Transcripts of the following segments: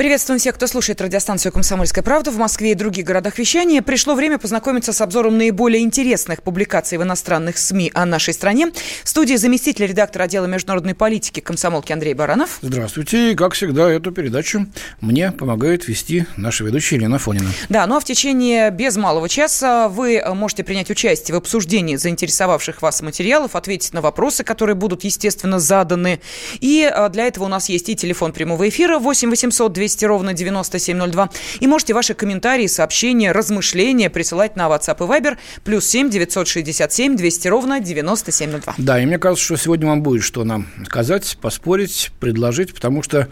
Приветствуем всех, кто слушает радиостанцию «Комсомольская правда» в Москве и других городах вещания. Пришло время познакомиться с обзором наиболее интересных публикаций в иностранных СМИ о нашей стране. В студии заместитель редактора отдела международной политики комсомолки Андрей Баранов. Здравствуйте. И, как всегда, эту передачу мне помогает вести наша ведущая Елена Фонина. Да, ну а в течение без малого часа вы можете принять участие в обсуждении заинтересовавших вас материалов, ответить на вопросы, которые будут, естественно, заданы. И э, для этого у нас есть и телефон прямого эфира 8 800 200 200 ровно 9702. И можете ваши комментарии, сообщения, размышления присылать на WhatsApp и Viber плюс 7 967 200 ровно 9702. Да, и мне кажется, что сегодня вам будет что нам сказать, поспорить, предложить, потому что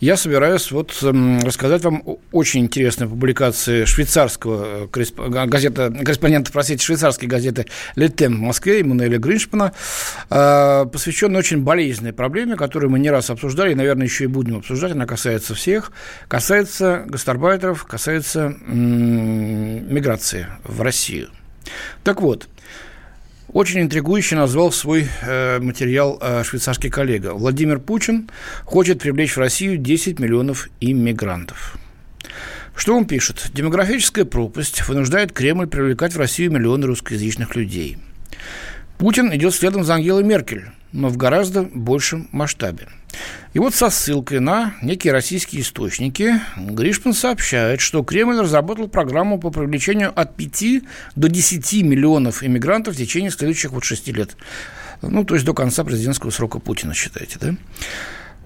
я собираюсь вот рассказать вам очень интересной публикации швейцарского э, газета, корреспондента, простите, швейцарской газеты «Летем» в Москве, Эммануэля Гриншпана, э, посвященной очень болезненной проблеме, которую мы не раз обсуждали, и, наверное, еще и будем обсуждать, она касается всех. Касается гастарбайтеров, касается миграции в Россию. Так вот, очень интригующе назвал свой э, материал э, швейцарский коллега. Владимир Путин хочет привлечь в Россию 10 миллионов иммигрантов. Что он пишет? Демографическая пропасть вынуждает Кремль привлекать в Россию миллионы русскоязычных людей. Путин идет следом за Ангелой Меркель, но в гораздо большем масштабе. И вот со ссылкой на некие российские источники Гришпин сообщает, что Кремль разработал программу по привлечению от 5 до 10 миллионов иммигрантов в течение следующих вот 6 лет. Ну, то есть до конца президентского срока Путина, считаете, да?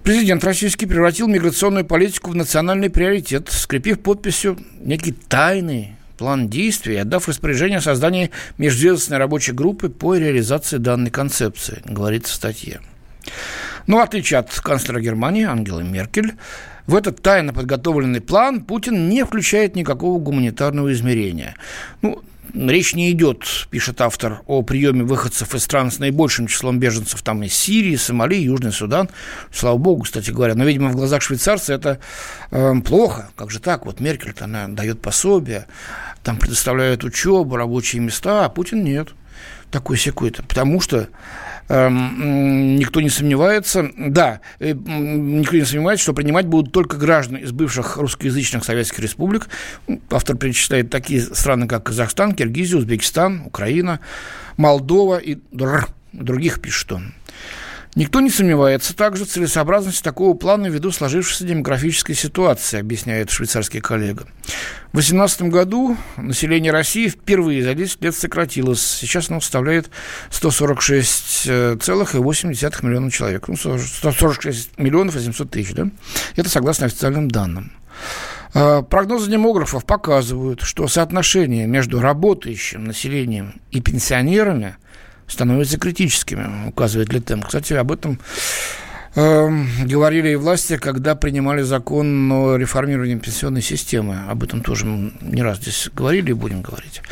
Президент российский превратил миграционную политику в национальный приоритет, скрепив подписью некий тайный план действий, отдав распоряжение о создании межведомственной рабочей группы по реализации данной концепции, говорится в статье. Но ну, в отличие от канцлера Германии Ангелы Меркель, в этот тайно подготовленный план Путин не включает никакого гуманитарного измерения. Ну, Речь не идет, пишет автор, о приеме выходцев из стран с наибольшим числом беженцев, там из Сирии, Сомали, Южный Судан. Слава богу, кстати говоря. Но, видимо, в глазах швейцарца это э, плохо. Как же так? Вот Меркель, она дает пособие, там предоставляют учебу, рабочие места, а Путин нет. Такой секой-то. Потому что Эм, никто не сомневается, да, э, никто не сомневается, что принимать будут только граждане из бывших русскоязычных советских республик. Автор перечисляет такие страны, как Казахстан, Киргизия, Узбекистан, Украина, Молдова и других пишет он. Никто не сомневается также в целесообразности такого плана ввиду сложившейся демографической ситуации, объясняет швейцарский коллега. В 2018 году население России впервые за 10 лет сократилось. Сейчас оно составляет 146,8 миллиона человек. Ну, 146 миллионов 800 тысяч, да? Это согласно официальным данным. А, прогнозы демографов показывают, что соотношение между работающим населением и пенсионерами становятся критическими, указывает Летем. Кстати, об этом э, говорили и власти, когда принимали закон о реформировании пенсионной системы. Об этом тоже не раз здесь говорили и будем говорить.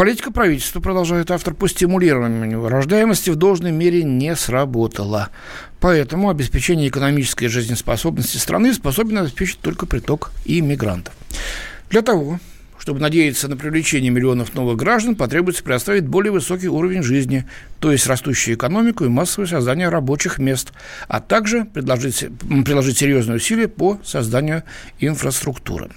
Политика правительства, продолжает автор, по стимулированию рождаемости в должной мере не сработала. Поэтому обеспечение экономической жизнеспособности страны способен обеспечить только приток иммигрантов. Для того, чтобы надеяться на привлечение миллионов новых граждан, потребуется предоставить более высокий уровень жизни, то есть растущую экономику и массовое создание рабочих мест, а также предложить, приложить серьезные усилия по созданию инфраструктуры.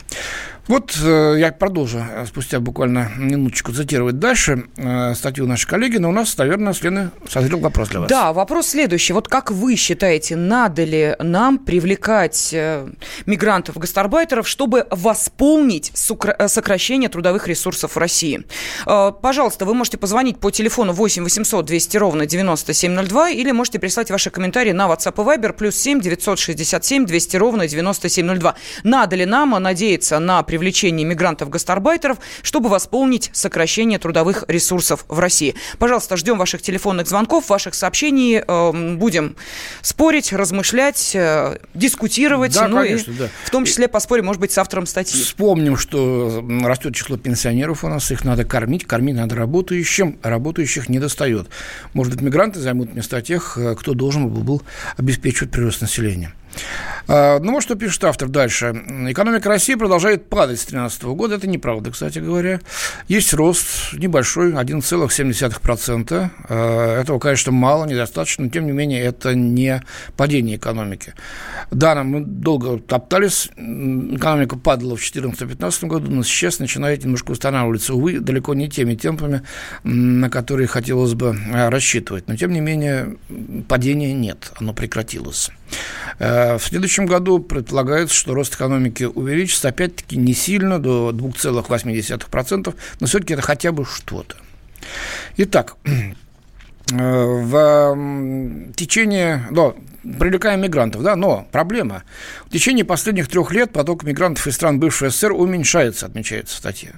Вот э, я продолжу э, спустя буквально минуточку цитировать дальше э, статью нашей коллеги, но у нас, наверное, с Леной созрел вопрос для вас. Да, вопрос следующий. Вот как вы считаете, надо ли нам привлекать э, мигрантов-гастарбайтеров, чтобы восполнить сукра- сокращение трудовых ресурсов в России? Э, пожалуйста, вы можете позвонить по телефону 8 800 200 ровно 9702 или можете прислать ваши комментарии на WhatsApp и Viber плюс 7 967 200 ровно 9702. Надо ли нам надеяться на привлечения мигрантов-гастарбайтеров, чтобы восполнить сокращение трудовых ресурсов в России. Пожалуйста, ждем ваших телефонных звонков, ваших сообщений. Эм, будем спорить, размышлять, э, дискутировать. Да, ну конечно, и да. В том числе поспорим, может быть, с автором статьи. Вспомним, что растет число пенсионеров у нас, их надо кормить, кормить надо работающим, работающих не достает. Может быть, мигранты займут места тех, э, кто должен был обеспечивать прирост населения. А, ну, вот что пишет автор дальше. Экономика России продолжает падать с 2013 года. Это неправда, кстати говоря. Есть рост небольшой, 1,7%. А, этого, конечно, мало, недостаточно, но, тем не менее, это не падение экономики. Да, мы долго топтались. Экономика падала в 2014-2015 году, но сейчас начинает немножко устанавливаться. Увы, далеко не теми темпами, на которые хотелось бы а, рассчитывать. Но, тем не менее, падения нет, оно прекратилось. Э, в следующем году предполагается, что рост экономики увеличится, опять-таки, не сильно, до 2,8%, но все-таки это хотя бы что-то. Итак, э, в течение, да, привлекаем мигрантов, да, но проблема. В течение последних трех лет поток мигрантов из стран бывшего СССР уменьшается, отмечается в статье.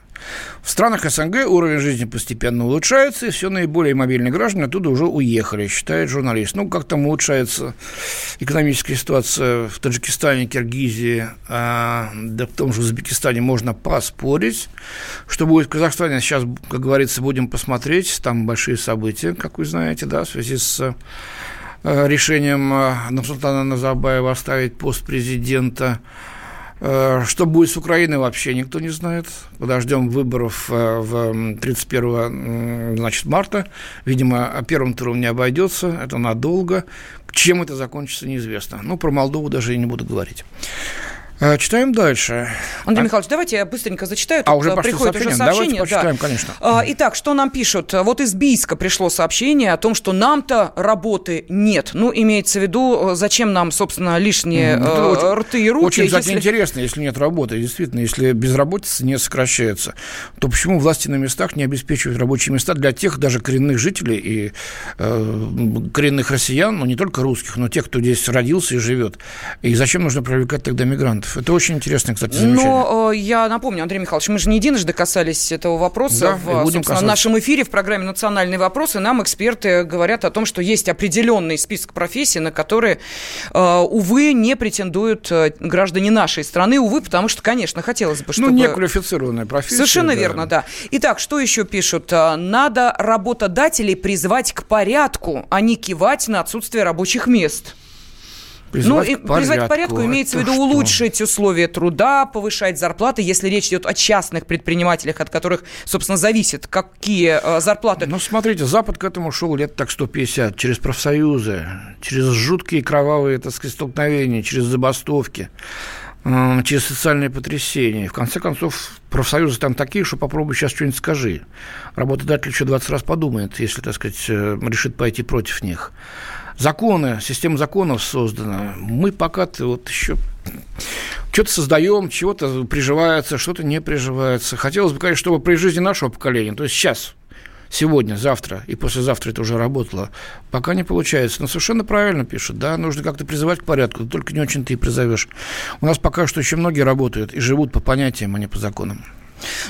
В странах СНГ уровень жизни постепенно улучшается, и все наиболее мобильные граждане оттуда уже уехали, считает журналист. Ну, как там улучшается экономическая ситуация в Таджикистане, Киргизии, а, да в том же Узбекистане можно поспорить. Что будет в Казахстане, сейчас, как говорится, будем посмотреть. Там большие события, как вы знаете, да, в связи с решением э, Нурсултана Назарбаева оставить пост президента. Э, что будет с Украиной, вообще никто не знает. Подождем выборов в 31 значит, марта. Видимо, о первом туре не обойдется. Это надолго. Чем это закончится, неизвестно. Ну, про Молдову даже и не буду говорить. Э, читаем дальше. Андрей а? Михайлович, давайте я быстренько зачитаю. А, Тут уже приходит уже сообщение. Давайте почитаем, да. конечно. А, итак, что нам пишут? Вот из Бийска пришло сообщение о том, что нам-то работы нет. Ну, имеется в виду, э, зачем нам, собственно, лишние mm, очень, рты и руки. Очень, кстати, если... интересно, если нет работы. Действительно, если безработица не сокращается, то почему власти на местах не обеспечивают рабочие места для тех даже коренных жителей и э, коренных россиян, но не только русских, но тех, кто здесь родился и живет? И зачем нужно привлекать тогда мигрантов? Мигрантов. Это очень интересно, кстати, замечание. Но э, я напомню, Андрей Михайлович, мы же не единожды касались этого вопроса да, в собственно, нашем эфире в программе «Национальные вопросы». Нам эксперты говорят о том, что есть определенный список профессий, на которые, э, увы, не претендуют э, граждане нашей страны. Увы, потому что, конечно, хотелось бы, ну, чтобы... Ну, неквалифицированная профессия. Совершенно да. верно, да. Итак, что еще пишут? Надо работодателей призвать к порядку, а не кивать на отсутствие рабочих мест. Призвать ну, к порядку. призвать к порядку имеется в виду что? улучшить условия труда, повышать зарплаты, если речь идет о частных предпринимателях, от которых, собственно, зависит, какие э, зарплаты. Ну, смотрите, Запад к этому шел лет так 150, через профсоюзы, через жуткие кровавые, так сказать, столкновения, через забастовки э, через социальные потрясения. В конце концов, профсоюзы там такие, что попробуй сейчас что-нибудь скажи. Работодатель еще 20 раз подумает, если, так сказать, э, решит пойти против них законы, система законов создана. Мы пока вот еще что-то создаем, чего-то приживается, что-то не приживается. Хотелось бы, конечно, чтобы при жизни нашего поколения, то есть сейчас, сегодня, завтра и послезавтра это уже работало, пока не получается. Но совершенно правильно пишут, да, нужно как-то призывать к порядку, только не очень ты и призовешь. У нас пока что еще многие работают и живут по понятиям, а не по законам.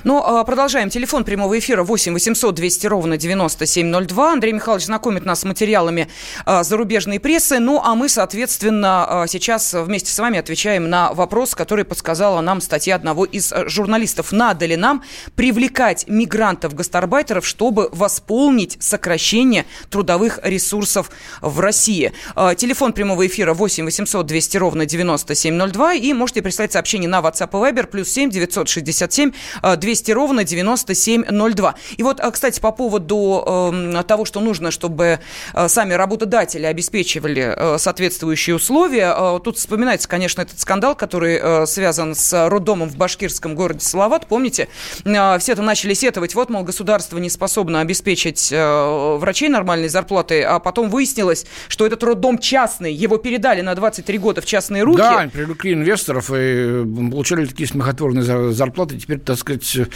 Ну, а, продолжаем. Телефон прямого эфира 8 800 200 ровно 9702. Андрей Михайлович знакомит нас с материалами а, зарубежной прессы. Ну, а мы, соответственно, а, сейчас вместе с вами отвечаем на вопрос, который подсказала нам статья одного из журналистов. Надо ли нам привлекать мигрантов-гастарбайтеров, чтобы восполнить сокращение трудовых ресурсов в России? Телефон прямого эфира 8 800 200 ровно 9702. И можете прислать сообщение на WhatsApp и Viber плюс 7 967 200 ровно 9702. И вот, а, кстати, по поводу э, того, что нужно, чтобы э, сами работодатели обеспечивали э, соответствующие условия, э, тут вспоминается, конечно, этот скандал, который э, связан с роддомом в башкирском городе Салават. Помните, э, все это начали сетовать, вот, мол, государство не способно обеспечить э, врачей нормальной зарплатой, а потом выяснилось, что этот роддом частный, его передали на 23 года в частные руки. Да, привлекли инвесторов и получали такие смехотворные зарплаты, теперь, так сказать,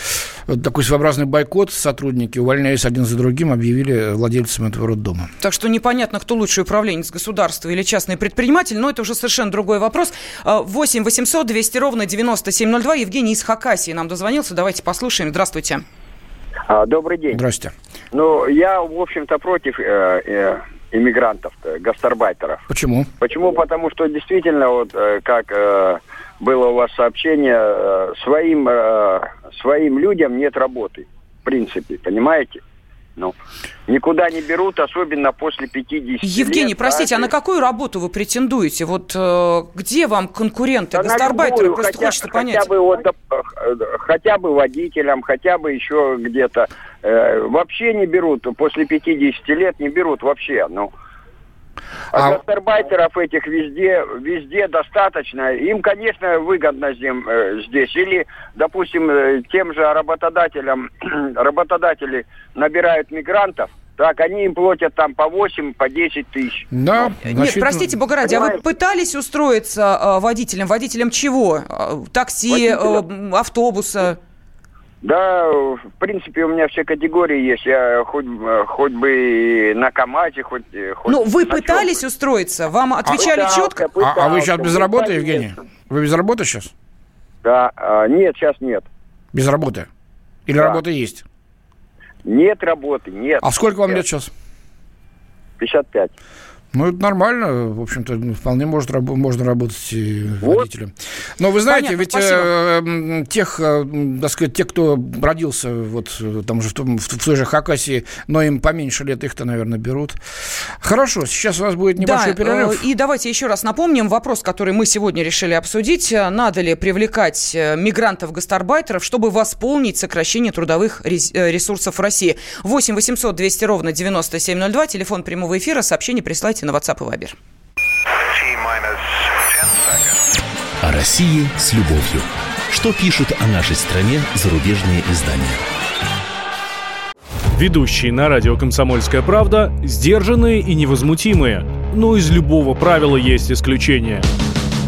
такой своеобразный бойкот сотрудники, увольняясь один за другим, объявили владельцам этого роддома. Так что непонятно, кто лучший управленец государства или частный предприниматель, но это уже совершенно другой вопрос. 8 800 200 ровно 9702. Евгений из Хакасии нам дозвонился. Давайте послушаем. Здравствуйте. А, добрый день. Здравствуйте. Ну, я, в общем-то, против э, э, иммигрантов, гастарбайтеров. Почему? Почему? Потому что действительно, вот э, как э, было у вас сообщение, э, своим, э, своим людям нет работы, в принципе, понимаете? Ну, никуда не берут, особенно после 50 Евгений, лет, простите, даже... а на какую работу вы претендуете? Вот э, где вам конкуренты, да гастарбайтеры? Просто хотя, хочется понять. Хотя бы, вот, хотя бы водителям, хотя бы еще где-то. Э, вообще не берут, после 50 лет не берут вообще. Ну, а, гастарбайтеров этих везде, везде достаточно. Им, конечно, выгодно э, здесь. Или, допустим, э, тем же работодателям, работодатели набирают мигрантов, так, они им платят там по 8, по 10 тысяч. Да, значит, Нет, простите, Бога ради, а вы пытались устроиться э, водителем? Водителем чего? Такси, водителем? э, автобуса? Да, в принципе, у меня все категории есть. Я хоть, хоть бы на КАМАЗе, хоть... хоть ну, вы пытались чем. устроиться? Вам отвечали а, четко? Пытался, а, а вы сейчас без работы, Евгений? Вы без работы сейчас? Да, а, нет, сейчас нет. Без работы? Или да. работа есть? Нет работы, нет. А сколько вам лет сейчас? 55. Ну, это нормально, в общем-то, ну, вполне может, можно работать вот. водителем. Но вы знаете, Понятно, ведь э, тех, э, так сказать, те, кто родился вот там же в, том, в, в той же Хакасии, но им поменьше лет, их-то, наверное, берут. Хорошо, сейчас у нас будет небольшой да, перерыв. Э, и давайте еще раз напомним вопрос, который мы сегодня решили обсудить. Надо ли привлекать э, мигрантов-гастарбайтеров, чтобы восполнить сокращение трудовых э, ресурсов России? 8 800 200 ровно 9702, телефон прямого эфира, сообщение прислать пишите на WhatsApp и Viber. О России с любовью. Что пишут о нашей стране зарубежные издания? Ведущие на радио «Комсомольская правда» сдержанные и невозмутимые. Но из любого правила есть исключение –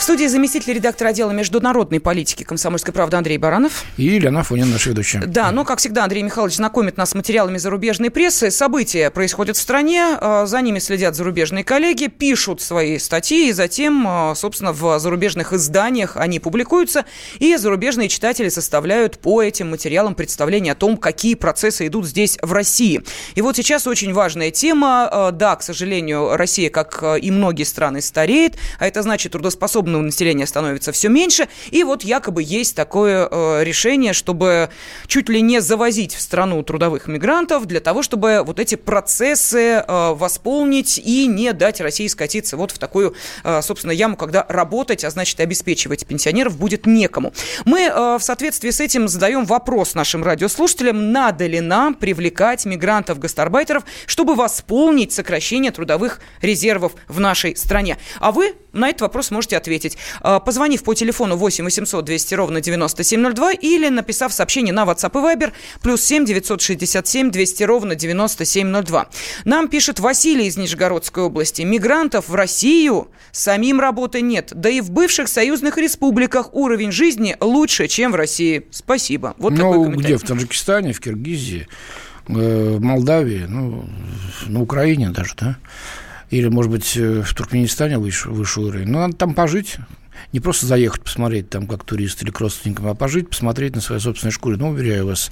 В студии заместитель редактора отдела международной политики «Комсомольской правды» Андрей Баранов. И Елена Фонин, наша ведущая. Да, ну, как всегда, Андрей Михайлович знакомит нас с материалами зарубежной прессы. События происходят в стране, а, за ними следят зарубежные коллеги, пишут свои статьи, и затем, а, собственно, в зарубежных изданиях они публикуются, и зарубежные читатели составляют по этим материалам представление о том, какие процессы идут здесь, в России. И вот сейчас очень важная тема. А, да, к сожалению, Россия, как и многие страны, стареет, а это значит трудоспособность трудоспособного населения становится все меньше. И вот якобы есть такое э, решение, чтобы чуть ли не завозить в страну трудовых мигрантов для того, чтобы вот эти процессы э, восполнить и не дать России скатиться вот в такую, э, собственно, яму, когда работать, а значит обеспечивать пенсионеров будет некому. Мы э, в соответствии с этим задаем вопрос нашим радиослушателям, надо ли нам привлекать мигрантов-гастарбайтеров, чтобы восполнить сокращение трудовых резервов в нашей стране. А вы на этот вопрос можете ответить, а, позвонив по телефону 8 800 200 ровно 9702 или написав сообщение на WhatsApp и Viber плюс 7 967 200 ровно 9702. Нам пишет Василий из Нижегородской области. Мигрантов в Россию самим работы нет. Да и в бывших союзных республиках уровень жизни лучше, чем в России. Спасибо. Вот ну, где? В Таджикистане, в Киргизии, э, в Молдавии, ну, на Украине даже, да? Или, может быть, э, в Туркменистане выше, выше уровень. Но надо там пожить, не просто заехать посмотреть там как турист или к родственникам, а пожить, посмотреть на своей собственной шкуре. Ну, уверяю вас,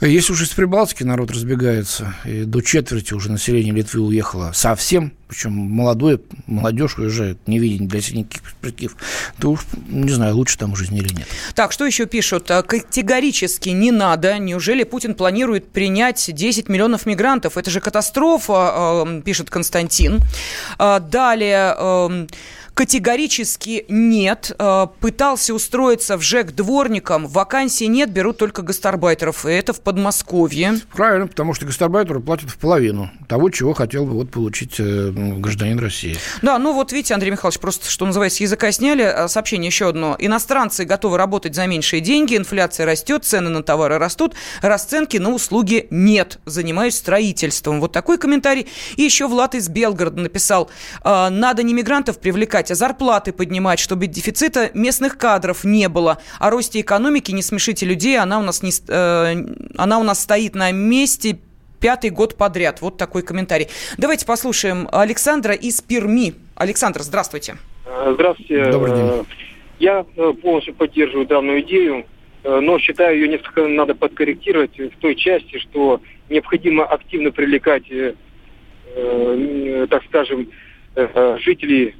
если уж из Прибалтики народ разбегается, и до четверти уже население Литвы уехало совсем, причем молодой, молодежь уезжает, не видя для себя никаких перспектив, то уж, не знаю, лучше там жизни или нет. Так, что еще пишут? А, категорически не надо. Неужели Путин планирует принять 10 миллионов мигрантов? Это же катастрофа, а, пишет Константин. А, далее Категорически нет. Э, пытался устроиться в ЖЭК дворником. Вакансий нет, берут только гастарбайтеров. И это в Подмосковье. Правильно, потому что гастарбайтеру платят в половину того, чего хотел бы вот получить э, гражданин России. Да, ну вот видите, Андрей Михайлович, просто, что называется, языка сняли. А, сообщение еще одно. Иностранцы готовы работать за меньшие деньги, инфляция растет, цены на товары растут, расценки на услуги нет. Занимаюсь строительством. Вот такой комментарий. И еще Влад из Белгорода написал, «А, надо не мигрантов привлекать, а зарплаты поднимать, чтобы дефицита местных кадров не было. О росте экономики не смешите людей, она у нас, не, э, она у нас стоит на месте пятый год подряд. Вот такой комментарий. Давайте послушаем Александра из Перми. Александр, здравствуйте. Здравствуйте. Добрый день. Я полностью поддерживаю данную идею, но считаю ее несколько надо подкорректировать в той части, что необходимо активно привлекать, так скажем, жителей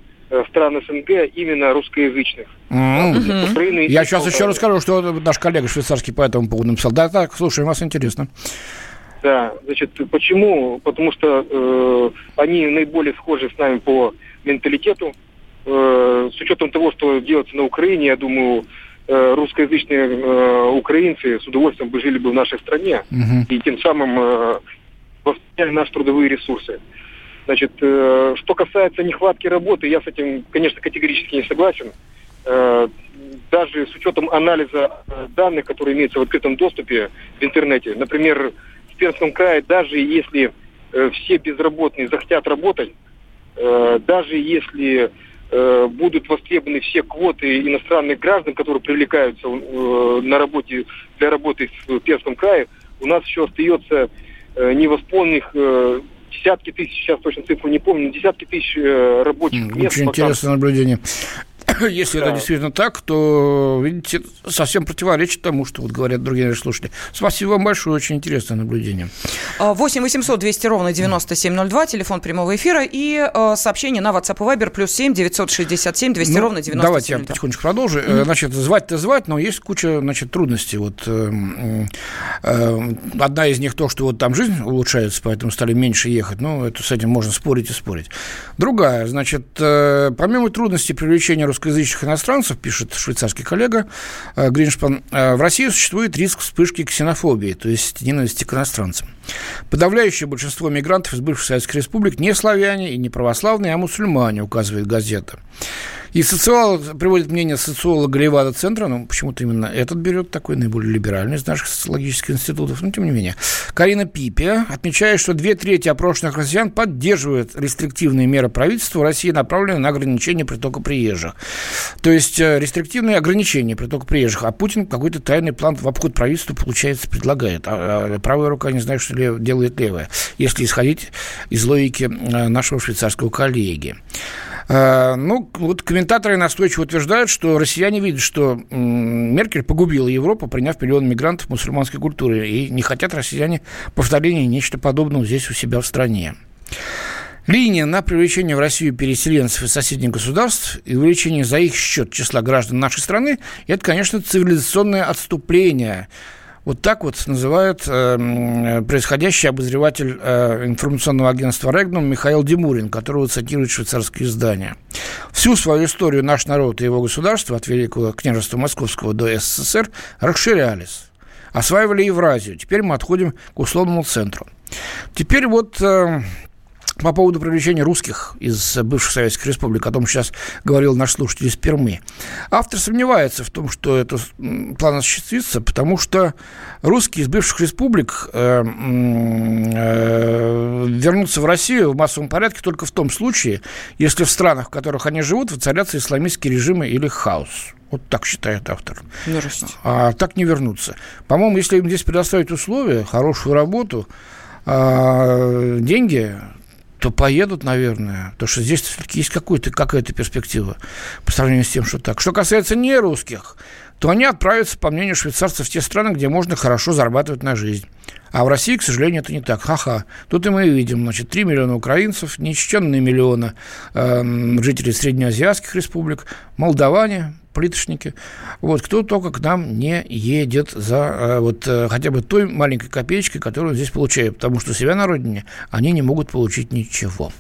стран СНГ именно русскоязычных. Mm-hmm. Украины Я сейчас еще расскажу, что наш коллега швейцарский по этому поводу написал. Да, так, слушаем, вас интересно. Да, значит, почему? Потому что э, они наиболее схожи с нами по менталитету. Э, с учетом того, что делается на Украине, я думаю, э, русскоязычные э, украинцы с удовольствием бы жили бы в нашей стране угу. и тем самым э, восполняли наши трудовые ресурсы. Значит, э, что касается нехватки работы, я с этим, конечно, категорически не согласен. Э, даже с учетом анализа э, данных, которые имеются в открытом доступе в интернете, например, в Пермском крае, даже если э, все безработные захотят работать, э, даже если э, будут востребованы все квоты иностранных граждан, которые привлекаются э, на работе для работы в Пермском крае, у нас еще остается э, невосполненных десятки тысяч, сейчас точно цифру не помню, десятки тысяч э, рабочих мест. Очень интересное наблюдение. Если да. это действительно так, то, видите, совсем противоречит тому, что вот говорят другие наши слушатели. Спасибо вам большое, очень интересное наблюдение. 8 800 200 ровно 9702, телефон прямого эфира и э, сообщение на WhatsApp и Viber плюс 7 967 200 ну, ровно 9702. Давайте я потихонечку продолжу. Mm-hmm. Значит, звать-то звать, но есть куча, значит, трудностей. Вот э, э, одна из них то, что вот там жизнь улучшается, поэтому стали меньше ехать. Ну, это с этим можно спорить и спорить. Другая, значит, э, помимо трудностей привлечения русскоязычных иностранцев, пишет швейцарский коллега э, Гриншпан, э, в России существует риск вспышки ксенофобии, то есть ненависти к иностранцам. Подавляющее большинство мигрантов из бывших советских республик не славяне и не православные, а мусульмане, указывает газета. И социолог, приводит мнение социолога Левада Центра, ну, почему-то именно этот берет такой наиболее либеральный из наших социологических институтов, но тем не менее. Карина Пипи отмечает, что две трети опрошенных россиян поддерживают рестриктивные меры правительства России, направленные на ограничение притока приезжих. То есть э, рестриктивные ограничения притока приезжих, а Путин какой-то тайный план в обход правительства, получается, предлагает. А, а правая рука не знает, что делает левая, если исходить из логики э, нашего швейцарского коллеги. Э, ну, вот комментаторы настойчиво утверждают, что россияне видят, что Меркель погубила Европу, приняв миллион мигрантов мусульманской культуры, и не хотят россияне повторения нечто подобного здесь у себя в стране. Линия на привлечение в Россию переселенцев из соседних государств и увеличение за их счет числа граждан нашей страны – это, конечно, цивилизационное отступление вот так вот называет э, происходящий обозреватель э, информационного агентства «Регнум» Михаил Димурин, которого цитирует швейцарские издания. Всю свою историю наш народ и его государство от Великого княжества Московского до СССР расширялись. Осваивали Евразию. Теперь мы отходим к условному центру. Теперь вот э, по поводу привлечения русских из бывших советских республик, о том сейчас говорил наш слушатель из Пермы. Автор сомневается в том, что это план осуществится, потому что русские из бывших республик э, э, вернутся в Россию в массовом порядке только в том случае, если в странах, в которых они живут, воцарятся исламистские режимы или хаос. Вот так считает автор. Здрасте. А так не вернутся. По-моему, если им здесь предоставить условия, хорошую работу, а, деньги, то поедут, наверное, потому что здесь все-таки есть какая-то какая-то перспектива по сравнению с тем, что так. Что касается не русских, то они отправятся, по мнению швейцарцев, в те страны, где можно хорошо зарабатывать на жизнь. А в России, к сожалению, это не так. Ха-ха. Тут и мы видим, значит, 3 миллиона украинцев, нечтенные миллиона э, жителей среднеазиатских республик, молдаване, плиточники. Вот, кто только к нам не едет за э, вот э, хотя бы той маленькой копеечкой, которую здесь получают, потому что себя на родине они не могут получить ничего.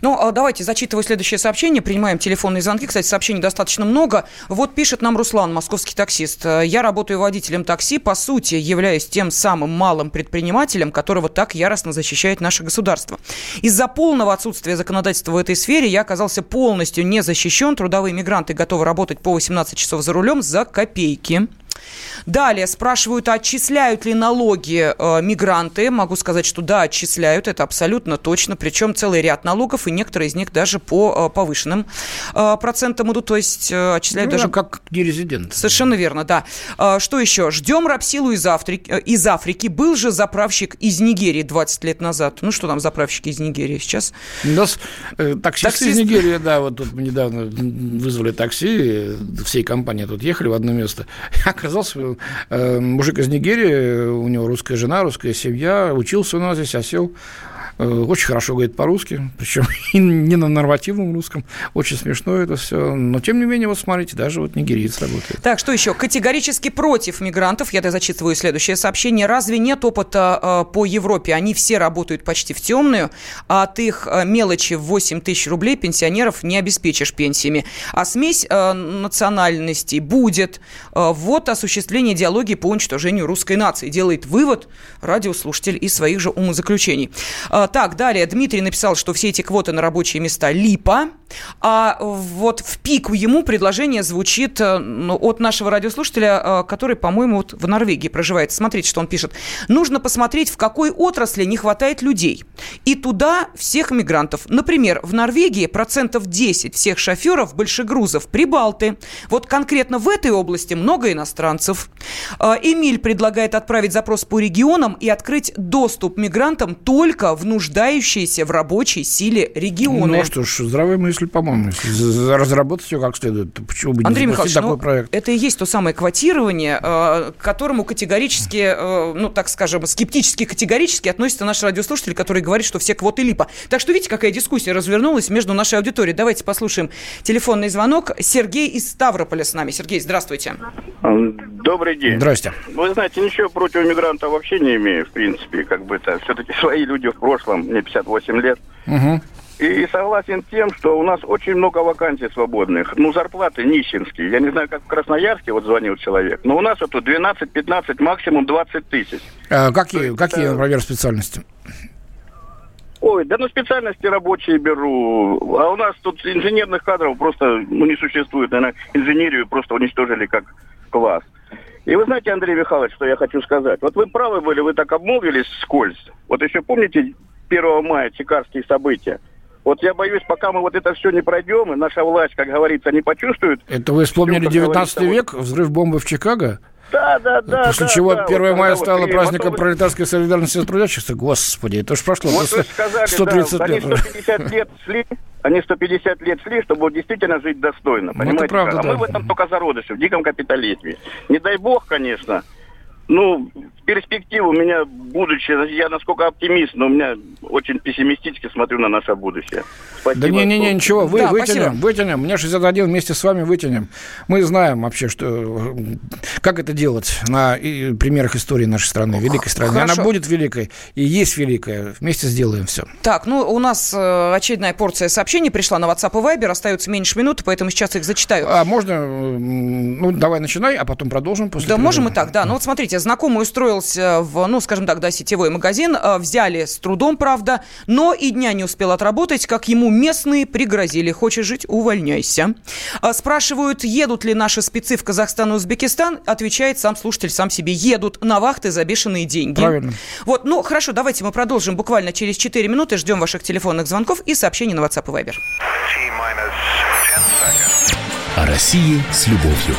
Ну, а давайте зачитываю следующее сообщение. Принимаем телефонные звонки. Кстати, сообщений достаточно много. Вот пишет нам Руслан, московский таксист. Я работаю водителем такси. По сути, являюсь тем самым малым предпринимателем, которого так яростно защищает наше государство. Из-за полного отсутствия законодательства в этой сфере я оказался полностью не защищен. Трудовые мигранты готовы работать по 18 часов за рулем за копейки. Далее спрашивают, отчисляют ли налоги э, мигранты. Могу сказать, что да, отчисляют, это абсолютно точно. Причем целый ряд налогов, и некоторые из них даже по э, повышенным э, процентам идут, то есть э, отчисляют ну, даже... как нерезидент. Совершенно верно, да. Э, что еще? Ждем рабсилу из Африки. Э, из Африки. Был же заправщик из Нигерии 20 лет назад. Ну, что там заправщики из Нигерии сейчас? У нас э, таксисты Таксист... из Нигерии, да, вот тут мы недавно вызвали такси, всей компании тут ехали в одно место. Оказался э, мужик из Нигерии, у него русская жена, русская семья, учился у нас здесь, осел. Э, очень хорошо говорит по-русски, причем не на нормативном русском. Очень смешно это все. Но, тем не менее, вот смотрите, даже вот нигериец работает. Так, что еще? Категорически против мигрантов. Я зачитываю следующее сообщение. Разве нет опыта э, по Европе? Они все работают почти в темную, а от их э, мелочи в 8 тысяч рублей пенсионеров не обеспечишь пенсиями. А смесь национальностей будет. Вот осуществление идеологии по уничтожению русской нации. Делает вывод радиослушатель из своих же умозаключений. Так, далее Дмитрий написал, что все эти квоты на рабочие места липа. А вот в пику ему предложение звучит э, ну, от нашего радиослушателя, э, который, по-моему, вот в Норвегии проживает. Смотрите, что он пишет. Нужно посмотреть, в какой отрасли не хватает людей. И туда всех мигрантов. Например, в Норвегии процентов 10 всех шоферов большегрузов прибалты. Вот конкретно в этой области много иностранцев. Э, Эмиль предлагает отправить запрос по регионам и открыть доступ мигрантам только в нуждающиеся в рабочей силе регионы. Ну что ж, здравая мысль, по-моему. Разработать все как следует. Почему бы Андрей не Михайлович, такой ну, проект? это и есть то самое квотирование, э, к которому категорически, э, ну, так скажем, скептически категорически относится наш радиослушатель, который говорит, что все квоты липа. Так что видите, какая дискуссия развернулась между нашей аудиторией. Давайте послушаем телефонный звонок. Сергей из Ставрополя с нами. Сергей, здравствуйте. Добрый день. Здрасте. Вы знаете, ничего против мигрантов вообще не имею, в принципе, как бы это все-таки свои люди в прошлом прошлом, мне 58 лет. Угу. И согласен с тем, что у нас очень много вакансий свободных. Ну, зарплаты нищенские. Я не знаю, как в Красноярске вот звонил человек. Но у нас вот тут 12-15, максимум 20 тысяч. А какие, есть, какие, это... например, специальности? Ой, да ну специальности рабочие беру. А у нас тут инженерных кадров просто ну, не существует. Наверное, инженерию просто уничтожили как класс. И вы знаете, Андрей Михайлович, что я хочу сказать? Вот вы правы были, вы так обмолвились скользь. Вот еще помните 1 мая чекарские события? Вот я боюсь, пока мы вот это все не пройдем, и наша власть, как говорится, не почувствует... Это вы вспомнили 19 век, взрыв бомбы в Чикаго? Да, да, да. После да, чего да, 1 вот, мая стало вот, праздником вот, пролетарской солидарности трудящихся. Господи, это уж прошло вот 100, сказали, 130 да, лет. Они 150 лет шли, они 150 лет шли, чтобы действительно жить достойно. Ну, понимаете? правда, а да. мы в этом только зародыши, в диком капитализме. Не дай бог, конечно, ну, перспективу у меня будущее, я насколько оптимист, но у меня очень пессимистически смотрю на наше будущее. Спасибо. Да не-не-не, ничего, вы, да, вытянем, спасибо. вытянем. Мне 61 вместе с вами вытянем. Мы знаем вообще, что как это делать на примерах истории нашей страны, великой страны. Хорошо. Она будет великой и есть великая. Вместе сделаем все. Так, ну у нас э, очередная порция сообщений пришла на WhatsApp и Viber. Остается меньше минуты, поэтому сейчас их зачитаю. А можно, ну давай начинай, а потом продолжим после. Да, перерыва. можем и так, да. Ну вот смотрите, знакомый устроился в, ну, скажем так, да, сетевой магазин. Э, взяли с трудом, правда, но и дня не успел отработать, как ему местные пригрозили. Хочешь жить – увольняйся. Э, спрашивают, едут ли наши спецы в Казахстан и Узбекистан. Отвечает сам слушатель сам себе. Едут на вахты за бешеные деньги. Правильно. Вот, ну, хорошо, давайте мы продолжим буквально через 4 минуты. Ждем ваших телефонных звонков и сообщений на WhatsApp и Viber. О России с любовью.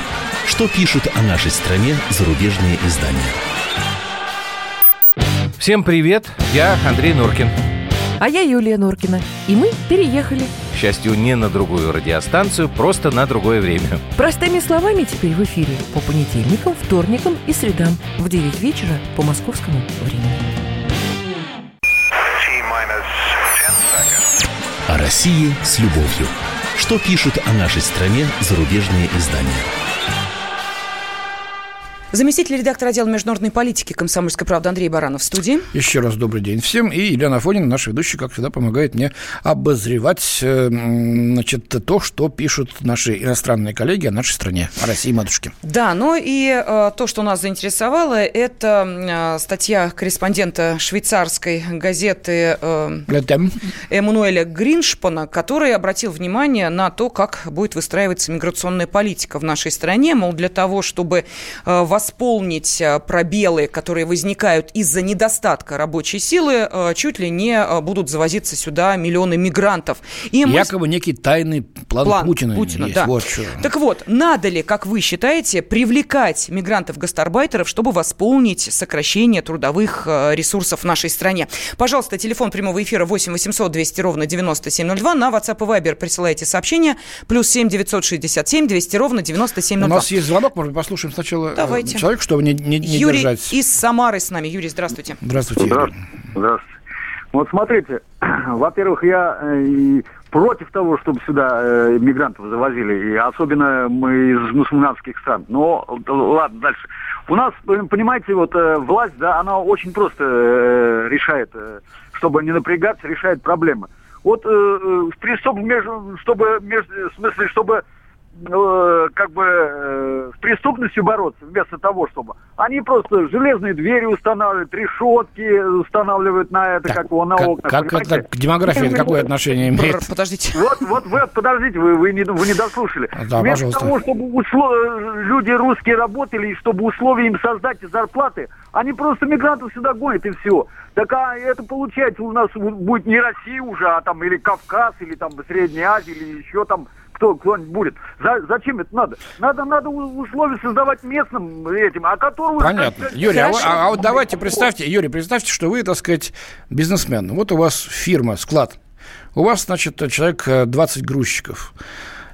Что пишут о нашей стране зарубежные издания? Всем привет, я Андрей Нуркин. А я Юлия Нуркина. И мы переехали. К счастью, не на другую радиостанцию, просто на другое время. Простыми словами теперь в эфире по понедельникам, вторникам и средам в 9 вечера по московскому времени. О России с любовью. Что пишут о нашей стране зарубежные издания? Заместитель редактора отдела международной политики комсомольской правды Андрей Баранов в студии. Еще раз добрый день всем. И Елена Афонина, наш ведущий, как всегда, помогает мне обозревать э, значит, то, что пишут наши иностранные коллеги о нашей стране, о России матушке. Да, ну и э, то, что нас заинтересовало, это э, статья корреспондента швейцарской газеты э, Эммануэля Гриншпана, который обратил внимание на то, как будет выстраиваться миграционная политика в нашей стране. Мол, для того, чтобы э, восполнить э, пробелы, которые возникают из-за недостатка рабочей силы, э, чуть ли не э, будут завозиться сюда миллионы мигрантов. И Якобы мы... некий тайный план, план Путина, Путина есть. Да. Вот что. Так вот, надо ли, как вы считаете, привлекать мигрантов-гастарбайтеров, чтобы восполнить сокращение трудовых ресурсов в нашей стране? Пожалуйста, телефон прямого эфира 8 800 200 ровно 9702. На WhatsApp и Viber присылайте сообщение. Плюс 7 967 200 ровно 9702. У нас есть звонок, может быть, послушаем сначала Давайте давайте. человек, чтобы не, не, не Юрий держать... из Самары с нами. Юрий, здравствуйте. Здравствуйте, Юрий. Здравствуйте. Вот смотрите, во-первых, я э, против того, чтобы сюда э, мигрантов завозили, и особенно мы из мусульманских стран. Но ладно, дальше. У нас, понимаете, вот э, власть, да, она очень просто э, решает, э, чтобы не напрягаться, решает проблемы. Вот э, э, чтобы между, чтобы между, в смысле, чтобы Э, как бы э, с преступностью бороться, вместо того, чтобы они просто железные двери устанавливают, решетки устанавливают на это, так, как его на как, окна. Как это к демографии это какое отношение имеет? Подождите. Вот, вот вы, подождите, вы, вы, не, вы не дослушали. Да, вместо пожалуйста. того, чтобы услов... люди русские работали, и чтобы условия им создать и зарплаты, они просто мигрантов сюда гонят, и все. Так а это получается у нас будет не Россия уже, а там или Кавказ, или там Средняя Азия, или еще там кто, кто-нибудь будет. За, зачем это надо? Надо, надо условия создавать местным этим, а которого... Понятно. Сказать, Юрий, а, а, а вот давайте представьте, Юрий, представьте, что вы, так сказать, бизнесмен. Вот у вас фирма, склад. У вас, значит, человек 20 э, грузчиков.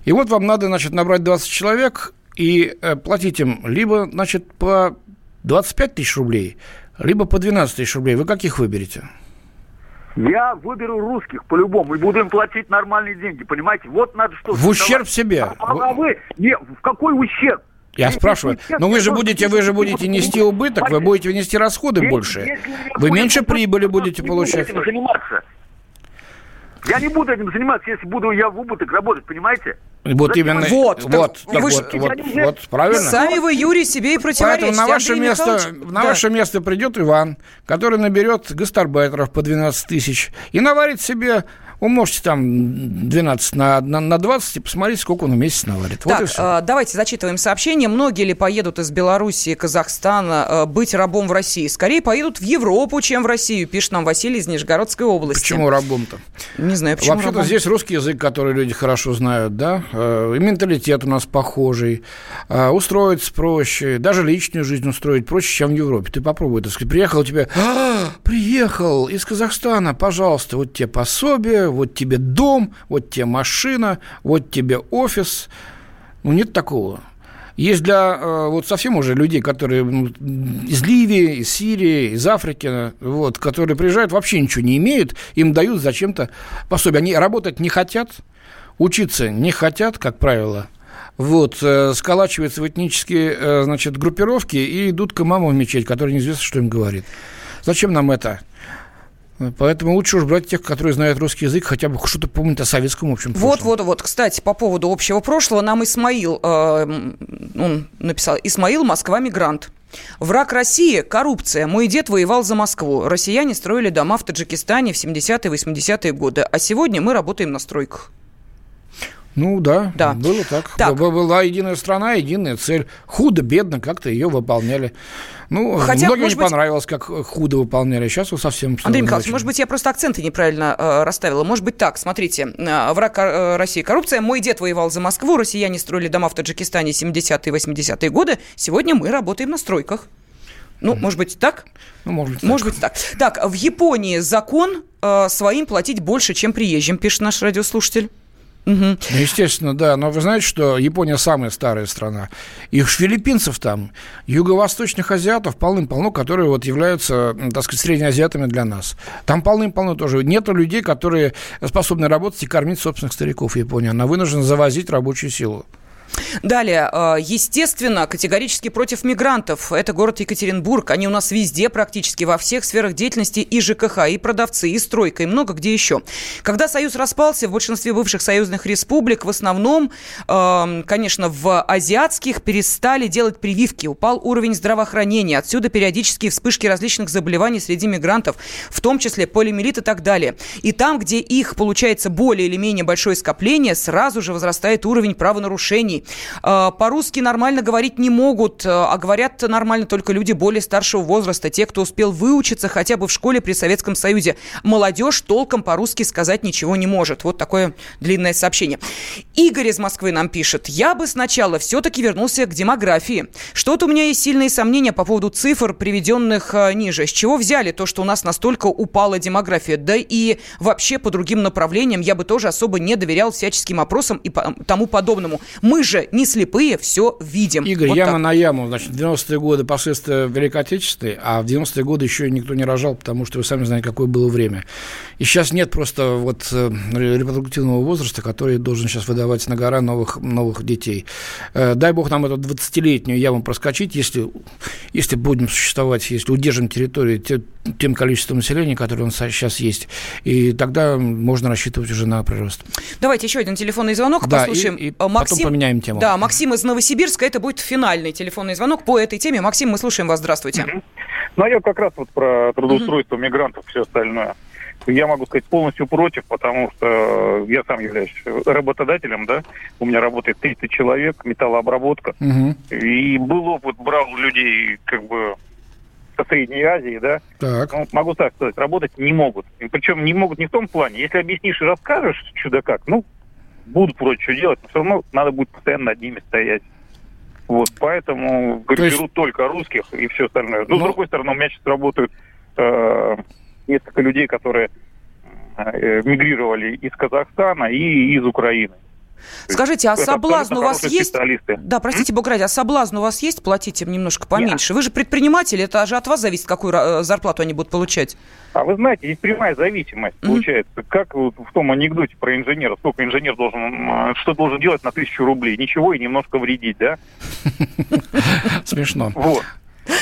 И вот вам надо, значит, набрать 20 человек и э, платить им либо, значит, по 25 тысяч рублей, либо по 12 тысяч рублей. Вы каких выберете? Я выберу русских по-любому и буду им платить нормальные деньги, понимаете? Вот надо что... В ущерб себе? А, а вы... Не, в какой ущерб? Я спрашиваю, но вы же будете, вы же будете нести убыток, вы будете нести расходы больше. Вы меньше прибыли будете получать. Я не буду этим заниматься, если буду я в убыток работать, понимаете? Вот Зачем? именно. Вот, вот, так, вы вот, вот, вот, правильно. Сами вы, Юрий, себе и противоречите. Поэтому на ваше, Андрей место, Михайлович... на да. ваше место придет Иван, который наберет гастарбайтеров по 12 тысяч и наварит себе Умножьте там 12 на, на, на 20 и посмотрите, сколько он в месяц наварит. Так, вот э, давайте зачитываем сообщение. Многие ли поедут из Белоруссии, Казахстана э, быть рабом в России? Скорее поедут в Европу, чем в Россию, пишет нам Василий из Нижегородской области. Почему рабом-то? Не знаю, почему Вообще-то здесь русский язык, который люди хорошо знают, да, э, и менталитет у нас похожий, э, устроиться проще, даже личную жизнь устроить проще, чем в Европе. Ты попробуй, так сказать, приехал тебе, а, приехал из Казахстана, пожалуйста, вот тебе пособие, вот тебе дом, вот тебе машина, вот тебе офис. Ну, нет такого. Есть для э, вот совсем уже людей, которые ну, из Ливии, из Сирии, из Африки, вот, которые приезжают, вообще ничего не имеют, им дают зачем-то пособие. Они работать не хотят, учиться не хотят, как правило, вот, э, сколачиваются в этнические, э, значит, группировки и идут к имаму в мечеть, который неизвестно, что им говорит. Зачем нам это? Поэтому лучше уж брать тех, которые знают русский язык, хотя бы что-то помнят о советском общем прошлом. Вот, вот, вот. Кстати, по поводу общего прошлого, нам Исмаил, э, он написал, Исмаил, Москва, мигрант. Враг России – коррупция. Мой дед воевал за Москву. Россияне строили дома в Таджикистане в 70-е, 80-е годы. А сегодня мы работаем на стройках. Ну да, да. было так. так. Была единая страна, единая цель. Худо, бедно как-то ее выполняли. Ну, Хотя, многим не быть... понравилось, как худо выполняли. Сейчас вы совсем... Андрей Михайлович, может быть, я просто акценты неправильно э, расставила. Может быть так, смотрите. Э, враг э, России – коррупция. Мой дед воевал за Москву. Россияне строили дома в Таджикистане 70-е, 80-е годы. Сегодня мы работаем на стройках. Ну, mm может быть, так? Ну, может быть, может так. быть так. Так, в Японии закон э, своим платить больше, чем приезжим, пишет наш радиослушатель. Угу. Ну, естественно, да. Но вы знаете, что Япония самая старая страна. Их филиппинцев там, юго-восточных азиатов полным-полно, которые вот являются, так сказать, среднеазиатами для нас. Там полным-полно тоже. Нет людей, которые способны работать и кормить собственных стариков Японии. Она вынуждена завозить рабочую силу. Далее, э, естественно, категорически против мигрантов. Это город Екатеринбург. Они у нас везде, практически во всех сферах деятельности и ЖКХ, и продавцы, и стройка, и много где еще. Когда Союз распался, в большинстве бывших союзных республик, в основном, э, конечно, в азиатских перестали делать прививки. Упал уровень здравоохранения. Отсюда периодические вспышки различных заболеваний среди мигрантов, в том числе полимелит и так далее. И там, где их получается более или менее большое скопление, сразу же возрастает уровень правонарушений. Э, по-русски нормально говорить не могут, э, а говорят нормально только люди более старшего возраста, те, кто успел выучиться хотя бы в школе при Советском Союзе. Молодежь толком по-русски сказать ничего не может. Вот такое длинное сообщение. Игорь из Москвы нам пишет. Я бы сначала все-таки вернулся к демографии. Что-то у меня есть сильные сомнения по поводу цифр, приведенных э, ниже. С чего взяли то, что у нас настолько упала демография? Да и вообще по другим направлениям я бы тоже особо не доверял всяческим опросам и тому подобному. Мы же не слепые, все видим. Игорь, вот яма так. на яму. Значит, 90-е годы последствия Великой Отечественной, а в 90-е годы еще никто не рожал, потому что вы сами знаете, какое было время. И сейчас нет просто вот э, репродуктивного возраста, который должен сейчас выдавать на гора новых, новых детей. Э, дай бог нам эту 20-летнюю яму проскочить, если, если будем существовать, если удержим территорию тем количеством населения, которое у нас сейчас есть. И тогда можно рассчитывать уже на прирост. Давайте еще один телефонный звонок да, послушаем. И, и Максим, потом поменяем тему. Да, Максим из Новосибирска. Это будет финальный телефонный звонок по этой теме. Максим, мы слушаем вас. Здравствуйте. Ну, а я как раз вот про трудоустройство mm-hmm. мигрантов, все остальное. Я могу сказать полностью против, потому что я сам являюсь работодателем, да, у меня работает 30 человек, металлообработка, угу. и был опыт, брал людей как бы со Средней Азии, да, так. Ну, могу так сказать, работать не могут. И причем не могут не в том плане, если объяснишь и расскажешь чудо как, ну, будут вроде что делать, но все равно надо будет постоянно над ними стоять. Вот, поэтому есть... берут только русских и все остальное. Ну, но... с другой стороны, у меня сейчас работают э, несколько людей, которые э, мигрировали из Казахстана и из Украины. Скажите, а соблазн у вас есть? Да, простите, Бог ради, а соблазн у вас есть платить им немножко поменьше? Нет. Вы же предприниматель, это же от вас зависит, какую э, зарплату они будут получать. А вы знаете, есть прямая зависимость, mm-hmm. получается. Как вот в том анекдоте про инженера, сколько инженер должен, что должен делать на тысячу рублей? Ничего и немножко вредить, да? Смешно. Вот.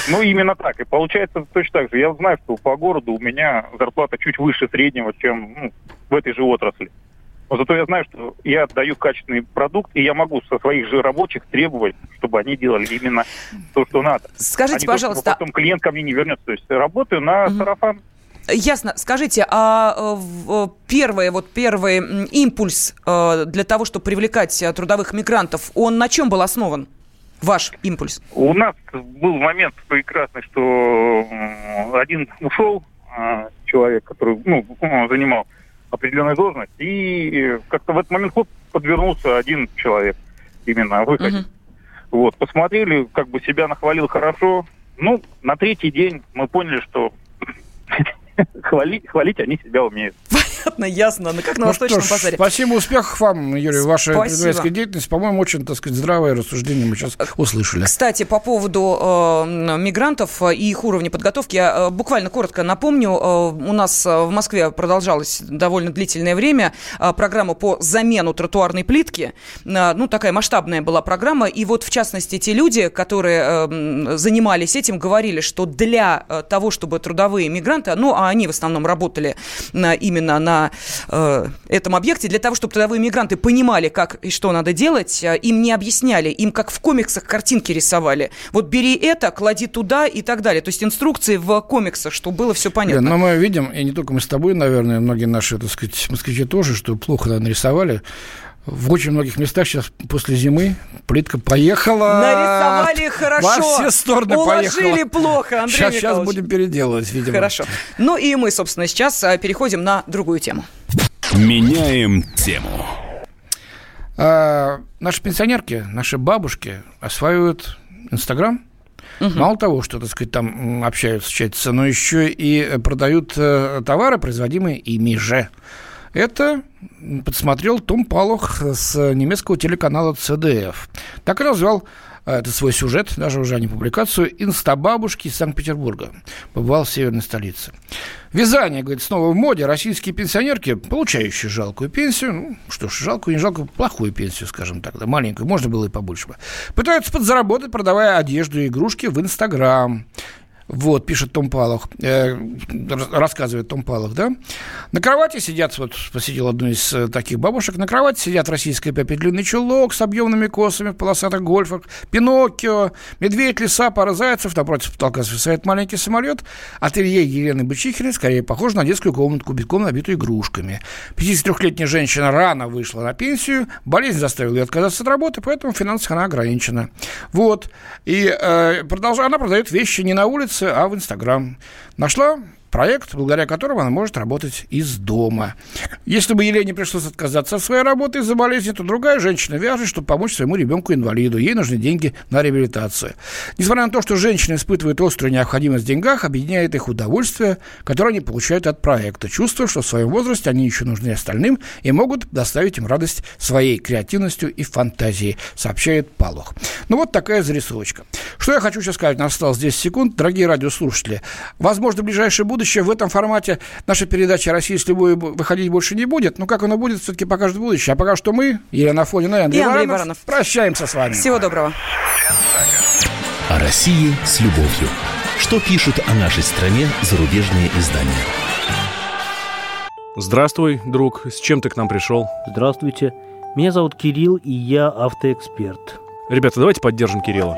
Ну, именно так. И получается точно так же. Я знаю, что по городу у меня зарплата чуть выше среднего, чем ну, в этой же отрасли. Но зато я знаю, что я отдаю качественный продукт, и я могу со своих же рабочих требовать, чтобы они делали именно то, что надо. Скажите, а пожалуйста. То, потом клиент ко мне не вернется. То есть работаю на угу. сарафан. Ясно. Скажите, а э, первый, вот первый импульс э, для того, чтобы привлекать э, трудовых мигрантов, он на чем был основан? Ваш импульс? У нас был момент прекрасный, что один ушел человек, который ну, занимал определенную должность, и как-то в этот момент хоп, подвернулся один человек именно выходе. Угу. Вот, посмотрели, как бы себя нахвалил хорошо. Ну, на третий день мы поняли, что хвалить, хвалить они себя умеют. Понятно, ясно. Ну, как на ну Восточном ж, базаре. Спасибо, успехов вам, Юрий, ваша предпринимательская деятельность. По-моему, очень, так сказать, здравое рассуждение мы сейчас услышали. Кстати, по поводу э, мигрантов и их уровня подготовки, я э, буквально коротко напомню. Э, у нас в Москве продолжалось довольно длительное время э, программа по замену тротуарной плитки. Э, ну, такая масштабная была программа. И вот, в частности, те люди, которые э, занимались этим, говорили, что для э, того, чтобы трудовые мигранты, ну, а они в основном работали на, именно на э, этом объекте, для того, чтобы трудовые мигранты понимали, как и что надо делать, э, им не объясняли, им как в комиксах картинки рисовали. Вот бери это, клади туда и так далее. То есть инструкции в комиксах, чтобы было все понятно. Да, но мы видим, и не только мы с тобой, наверное, многие наши, так сказать, москвичи тоже, что плохо нарисовали в очень многих местах сейчас после зимы плитка поехала. Нарисовали хорошо. Во все стороны Уложили поехала. плохо, Андрей сейчас, сейчас будем переделывать, видимо. Хорошо. Ну и мы, собственно, сейчас а, переходим на другую тему. Меняем тему. А, наши пенсионерки, наши бабушки осваивают Инстаграм. Угу. Мало того, что, так сказать, там общаются, чатятся, но еще и продают э, товары, производимые ими же. Это подсмотрел Том Палух с немецкого телеканала CDF. Так назвал а, это свой сюжет, даже уже не публикацию, инстабабушки из Санкт-Петербурга. Побывал в северной столице. Вязание, говорит, снова в моде. Российские пенсионерки, получающие жалкую пенсию, ну, что ж, жалкую, не жалкую, плохую пенсию, скажем так, да, маленькую, можно было и побольше бы, пытаются подзаработать, продавая одежду и игрушки в Инстаграм. Вот, пишет Том Палах, э, рассказывает Том Палах, да. На кровати сидят, вот посетил одну из э, таких бабушек, на кровати сидят российская Пеппи длинный чулок с объемными косами в полосатых гольфах, Пиноккио, медведь, лиса, пара зайцев, напротив потолка свисает маленький самолет. Ателье Елены Бычихиной скорее похоже на детскую комнатку, битком набитую игрушками. 53-летняя женщина рано вышла на пенсию, болезнь заставила ее отказаться от работы, поэтому в финансах она ограничена. Вот. И э, продолжая, она продает вещи не на улице, странице, а в Инстаграм. Нашла проект, благодаря которому она может работать из дома. Если бы Елене пришлось отказаться от своей работы из-за болезни, то другая женщина вяжет, чтобы помочь своему ребенку-инвалиду. Ей нужны деньги на реабилитацию. Несмотря на то, что женщины испытывают острую необходимость в деньгах, объединяет их удовольствие, которое они получают от проекта, чувствуя, что в своем возрасте они еще нужны остальным и могут доставить им радость своей креативностью и фантазией, сообщает Палух. Ну вот такая зарисовочка. Что я хочу сейчас сказать, у нас осталось 10 секунд. Дорогие радиослушатели, возможно, в ближайшее будущее будущее. В этом формате наша передача «Россия с любовью» выходить больше не будет. Но как оно будет, все-таки покажет будущее. А пока что мы, Елена Афонина и Андрей, и Андрей Баранов, Баранов, прощаемся с вами. Всего доброго. О России с любовью. Что пишут о нашей стране зарубежные издания? Здравствуй, друг. С чем ты к нам пришел? Здравствуйте. Меня зовут Кирилл, и я автоэксперт. Ребята, давайте поддержим Кирилла.